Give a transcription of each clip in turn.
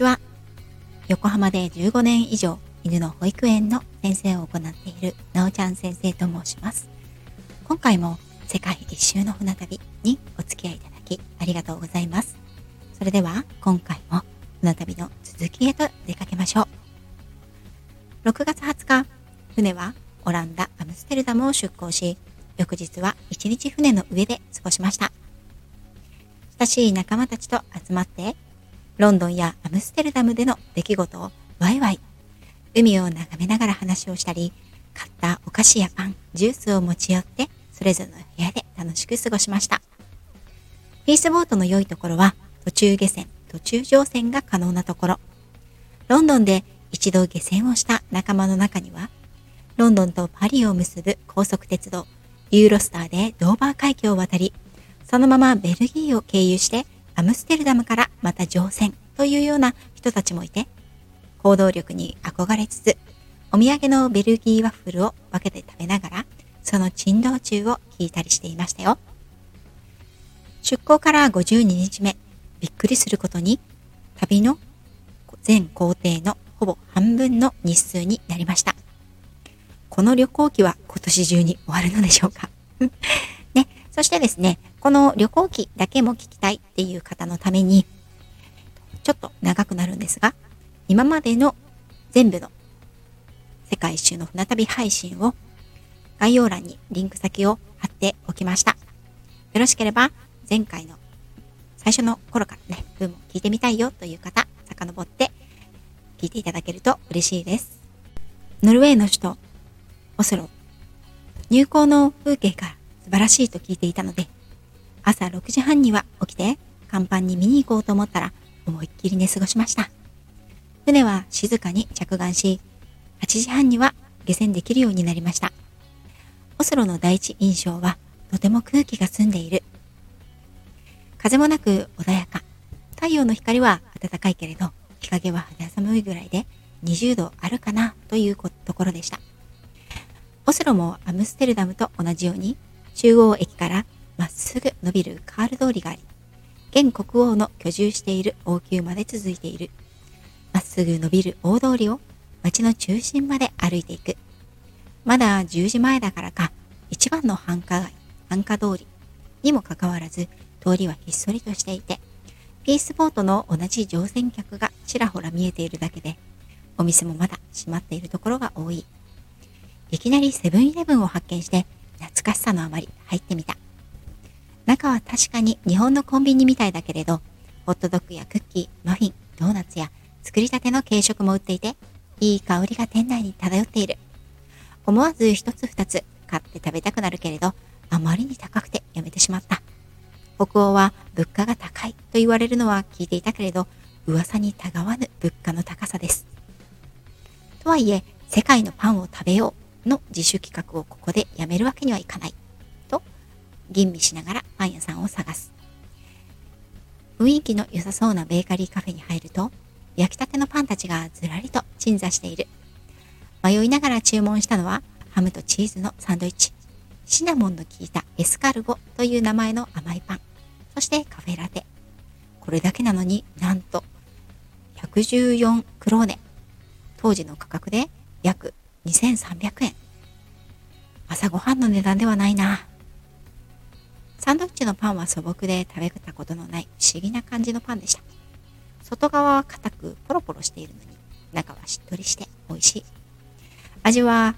ちは。横浜で15年以上犬の保育園の先生を行っているなおちゃん先生と申します。今回も世界一周の船旅にお付き合いいただきありがとうございます。それでは今回も船旅の続きへと出かけましょう。6月20日、船はオランダ・アムステルダムを出港し、翌日は一日船の上で過ごしました。親しい仲間たちと集まって、ロンドンやアムステルダムでの出来事をワイワイ、海を眺めながら話をしたり、買ったお菓子やパン、ジュースを持ち寄って、それぞれの部屋で楽しく過ごしました。ピースボートの良いところは、途中下船、途中乗船が可能なところ。ロンドンで一度下船をした仲間の中には、ロンドンとパリを結ぶ高速鉄道、ユーロスターでドーバー海峡を渡り、そのままベルギーを経由してアムステルダムからまた乗船というような人たちもいて、行動力に憧れつつ、お土産のベルギーワッフルを分けて食べながら、その珍道中を聞いたりしていましたよ。出港から52日目、びっくりすることに、旅の全行程のほぼ半分の日数になりました。この旅行期は今年中に終わるのでしょうか？ね、そしてですね、この旅行記だけも聞きたいっていう方のために、ちょっと長くなるんですが、今までの全部の世界一周の船旅配信を概要欄にリンク先を貼っておきました。よろしければ前回の最初の頃からね、文も聞いてみたいよという方、遡って聞いていただけると嬉しいです。ノルウェーの首都、オスロ、入港の風景が素晴らしいと聞いていたので、朝6時半には起きて、甲板に見に行こうと思ったら、思いっきり寝過ごしました。船は静かに着岸し、8時半には下船できるようになりました。オスロの第一印象は、とても空気が澄んでいる。風もなく穏やか。太陽の光は暖かいけれど、日陰は肌寒いぐらいで20度あるかなというところでした。オスロもアムステルダムと同じように中央駅からまっすぐ伸びるカール通りがあり、現国王の居住している王宮まで続いている。まっすぐ伸びる大通りを街の中心まで歩いていく。まだ10時前だからか、一番の繁華街、繁華通りにもかかわらず、通りはひっそりとしていて、ピースボートの同じ乗船客がちらほら見えているだけで、お店もまだ閉まっているところが多い。いきなりセブンイレブンを発見して、懐かしさのあまり入ってみた。中は確かに日本のコンビニみたいだけれど、ホットドッグやクッキー、マフィン、ドーナツや作りたての軽食も売っていて、いい香りが店内に漂っている。思わず一つ二つ買って食べたくなるけれど、あまりに高くてやめてしまった。北欧は物価が高いと言われるのは聞いていたけれど、噂にたがわぬ物価の高さです。とはいえ、世界のパンを食べようの自主企画をここでやめるわけにはいかない。吟味しながらパン屋さんを探す。雰囲気の良さそうなベーカリーカフェに入ると、焼きたてのパンたちがずらりと鎮座している。迷いながら注文したのは、ハムとチーズのサンドイッチ。シナモンの効いたエスカルゴという名前の甘いパン。そしてカフェラテ。これだけなのになんと114クローネ。当時の価格で約2300円。朝ごはんの値段ではないな。サンドイッチのパンは素朴で食べたことのない不思議な感じのパンでした。外側は硬くポロポロしているのに、中はしっとりして美味しい。味は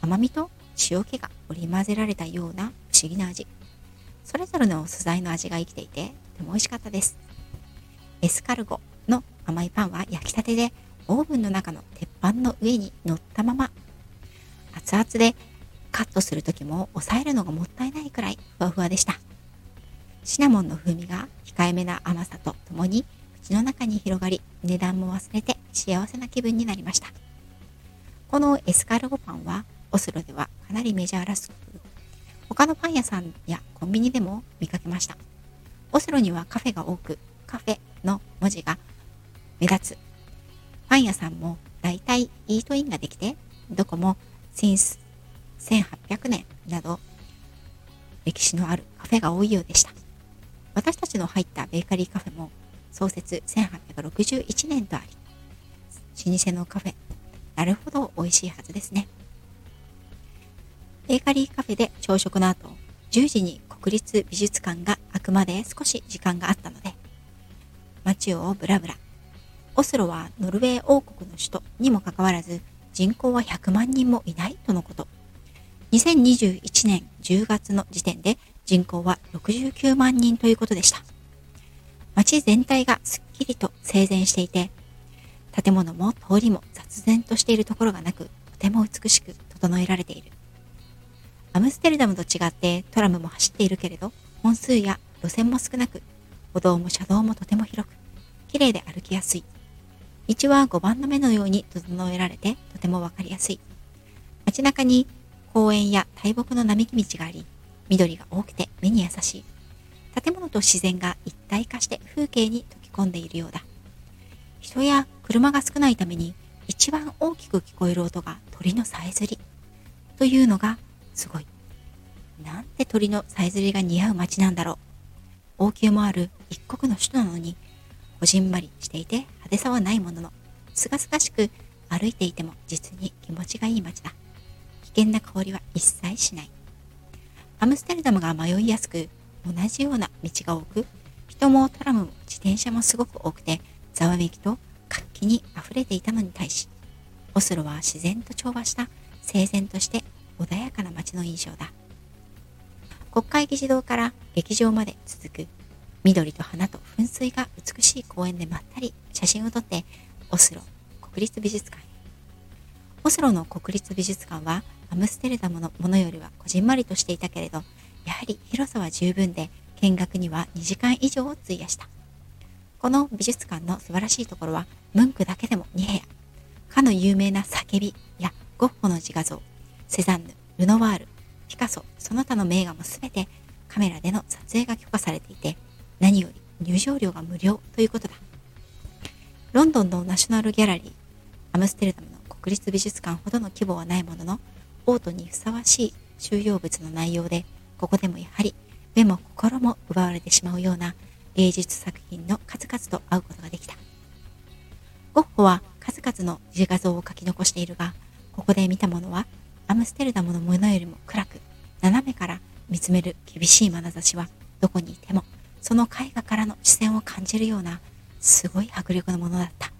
甘みと塩気が織り交ぜられたような不思議な味。それぞれの素材の味が生きていて、とても美味しかったです。エスカルゴの甘いパンは焼きたてで、オーブンの中の鉄板の上に乗ったまま、熱々でカットする時も抑えるのがもったいないくらいふわふわでした。シナモンの風味が控えめな甘さとともに口の中に広がり、値段も忘れて幸せな気分になりました。このエスカルゴパンはオスロではかなりメジャーらしく、他のパン屋さんやコンビニでも見かけました。オスロにはカフェが多く、カフェの文字が目立つ。パン屋さんも大体イートインができて、どこも since 1800年など歴史のあるカフェが多いようでした。私たちの入ったベーカリーカフェも創設1861年とあり、老舗のカフェ、なるほど美味しいはずですね。ベーカリーカフェで朝食の後、10時に国立美術館が開くまで少し時間があったので、街をブラブラ。オスロはノルウェー王国の首都にもかかわらず、人口は100万人もいないとのこと。2021年10月の時点で人口は69万人ということでした。街全体がすっきりと整然していて、建物も通りも雑然としているところがなく、とても美しく整えられている。アムステルダムと違ってトラムも走っているけれど、本数や路線も少なく、歩道も車道もとても広く、綺麗で歩きやすい。道は5番の目のように整えられてとてもわかりやすい。街中に公園や大木の並木道があり、緑が多くて目に優しい。建物と自然が一体化して風景に溶け込んでいるようだ。人や車が少ないために一番大きく聞こえる音が鳥のさえずりというのがすごい。なんて鳥のさえずりが似合う街なんだろう。王宮もある一国の首都なのに、こじんまりしていて派手さはないものの、すがすがしく歩いていても実に気持ちがいい街だ。危険な香りは一切しない。アムステルダムが迷いやすく、同じような道が多く、人もトラムも自転車もすごく多くて、ざわめきと活気に溢れていたのに対し、オスロは自然と調和した整然として穏やかな街の印象だ。国会議事堂から劇場まで続く緑と花と噴水が美しい公園でまったり写真を撮ってオスロ国立美術館へ。オスロの国立美術館はアムステルダムのものよりはこじんまりとしていたけれど、やはり広さは十分で見学には2時間以上を費やした。この美術館の素晴らしいところはムンクだけでも2部屋。かの有名な叫びやゴッホの自画像、セザンヌ、ルノワール、ピカソ、その他の名画も全てカメラでの撮影が許可されていて、何より入場料が無料ということだ。ロンドンのナショナルギャラリー、アムステルダム国立美術館ほどの規模はないものの、オートにふさわしい収容物の内容で、ここでもやはり目も心も奪われてしまうような芸術作品の数々と会うことができた。ゴッホは数々の自画像を描き残しているが、ここで見たものはアムステルダムのものよりも暗く、斜めから見つめる厳しい眼差しはどこにいてもその絵画からの視線を感じるようなすごい迫力のものだった。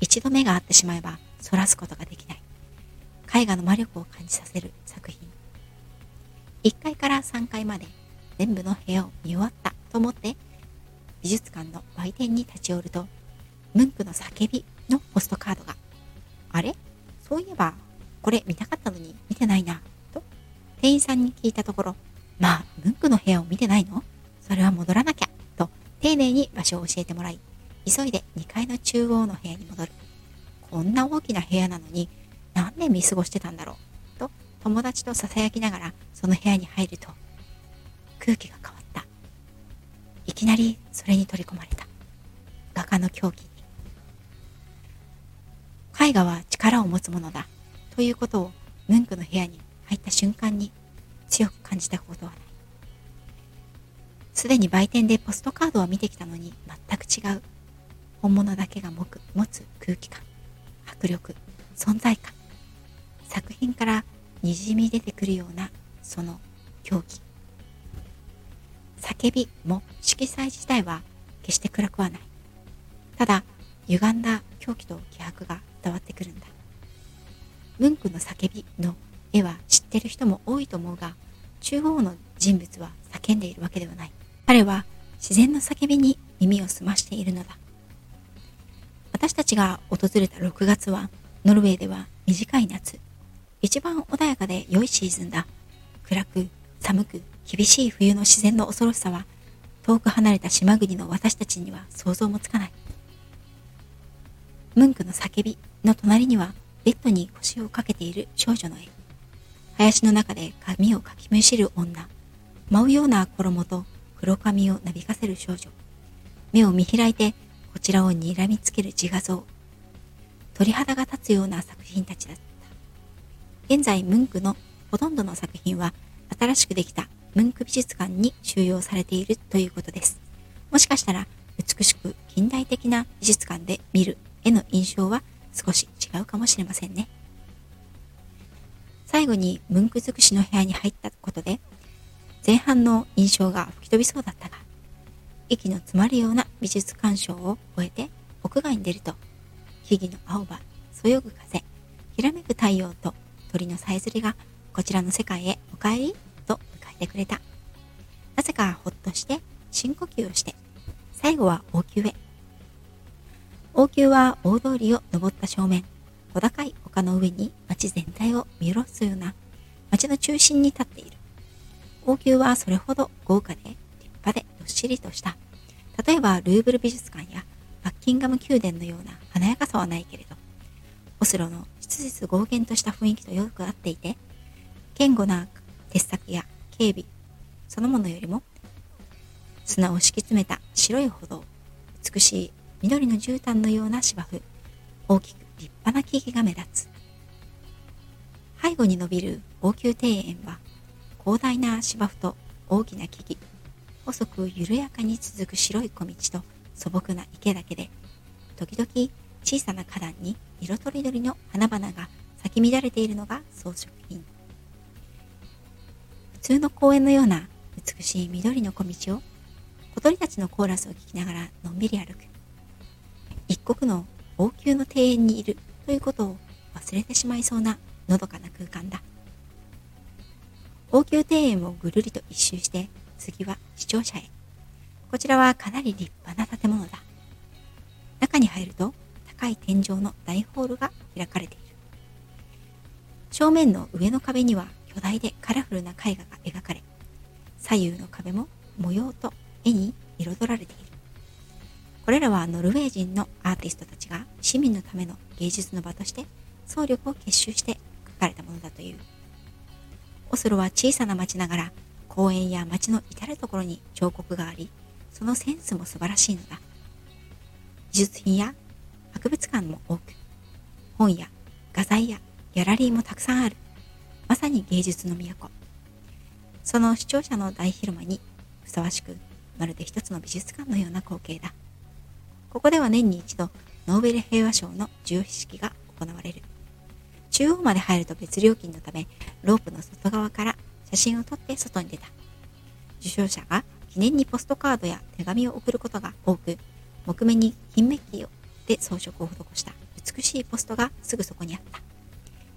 一度目が合ってしまえばそらすことができない。絵画の魔力を感じさせる作品。1階から3階まで全部の部屋を見終わった。と思って美術館の売店に立ち寄るとムンクの叫びのポストカードが。あれ？そういえばこれ見たかったのに見てないな。と店員さんに聞いたところまあムンクの部屋を見てないの？それは戻らなきゃと丁寧に場所を教えてもらい急いで2階の中央の部屋に戻る。こんな大きな部屋なのに何年見過ごしてたんだろう？と友達と囁きながらその部屋に入ると空気が変わった。いきなりそれに取り込まれた。画家の狂気に。絵画は力を持つものだということをムンクの部屋に入った瞬間に強く感じたことはない。すでに売店でポストカードは見てきたのに全く違う。本物だけが持つ空気感。迫力存在感。作品からにじみ出てくるようなその狂気。叫びも色彩自体は決して暗くはない。ただ歪んだ狂気と気迫が伝わってくるんだ。ムンクの叫びの絵は知ってる人も多いと思うが中央の人物は叫んでいるわけではない。彼は自然の叫びに耳を澄ましているのだ。私が訪れた6月はノルウェーでは短い夏。一番穏やかで良いシーズンだ。暗く寒く厳しい冬の自然の恐ろしさは遠く離れた島国の私たちには想像もつかない。ムンクの叫びの隣にはベッドに腰をかけている少女の絵。林の中で髪をかきむしる女。舞うような衣と黒髪をなびかせる少女。目を見開いてこちらを睨みつける自画像。鳥肌が立つような作品たちだった。現在ムンクのほとんどの作品は新しくできたムンク美術館に収容されているということです。もしかしたら美しく近代的な美術館で見る絵の印象は少し違うかもしれませんね。最後にムンク尽くしの部屋に入ったことで、前半の印象が吹き飛びそうだったが、息の詰まるような美術鑑賞を終えて屋外に出ると、木々の青葉、そよぐ風、きらめく太陽と鳥のさえずりがこちらの世界へお帰りと迎えてくれた。なぜかほっとして深呼吸をして、最後は王宮へ。王宮は大通りを登った正面、小高い丘の上に街全体を見下ろすような街の中心に立っている。王宮はそれほど豪華で立派でどっしりとした。例えばルーブル美術館やバッキンガム宮殿のような華やかさはないけれど、オスロの質実豪厳とした雰囲気とよく合っていて、堅固な鉄柵や警備そのものよりも砂を敷き詰めた白い歩道美しい緑の絨毯のような芝生大きく立派な木々が目立つ背後に伸びる王宮庭園は広大な芝生と大きな木々細く緩やかに続く白い小道と素朴な池だけで時々小さな花壇に色とりどりの花々が咲き乱れているのが装飾品。普通の公園のような美しい緑の小道を小鳥たちのコーラスを聞きながらのんびり歩く。一国の王宮の庭園にいるということを忘れてしまいそうなのどかな空間だ。王宮庭園をぐるりと一周して次は視聴者へ。こちらはかなり立派な建物だ。中に入ると高い天井の大ホールが開かれている。正面の上の壁には巨大でカラフルな絵画が描かれ左右の壁も模様と絵に彩られている。これらはノルウェー人のアーティストたちが市民のための芸術の場として総力を結集して描かれたものだという。オスロは小さな町ながら公園や町の至る所に彫刻がありそのセンスも素晴らしいのだ。美術品や博物館も多く本や画材やギャラリーもたくさんある。まさに芸術の都。その視聴者の大広間にふさわしくまるで一つの美術館のような光景だ。ここでは年に一度ノーベル平和賞の授与式が行われる。中央まで入ると別料金のためロープの外側から写真を撮って外に出た受賞者が記念にポストカードや手紙を送ることが多く木目に金メッキで装飾を施した美しいポストがすぐそこにあった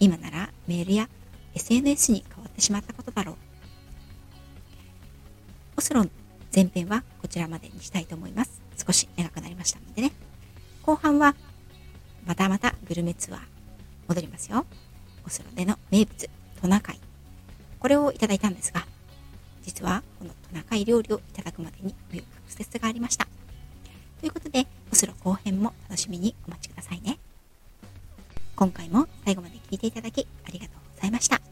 今ならメールや SNS に変わってしまったことだろうオスロ前編はこちらまでにしたいと思います少し長くなりましたのでね。後半は、またまたグルメツアー、戻りますよ。オスロでの名物、トナカイ。これをいただいたんですが、実はこのトナカイ料理をいただくまでに紆余曲折がありました。ということで、オスロ後編も楽しみにお待ちくださいね。今回も最後まで聴いていただきありがとうございました。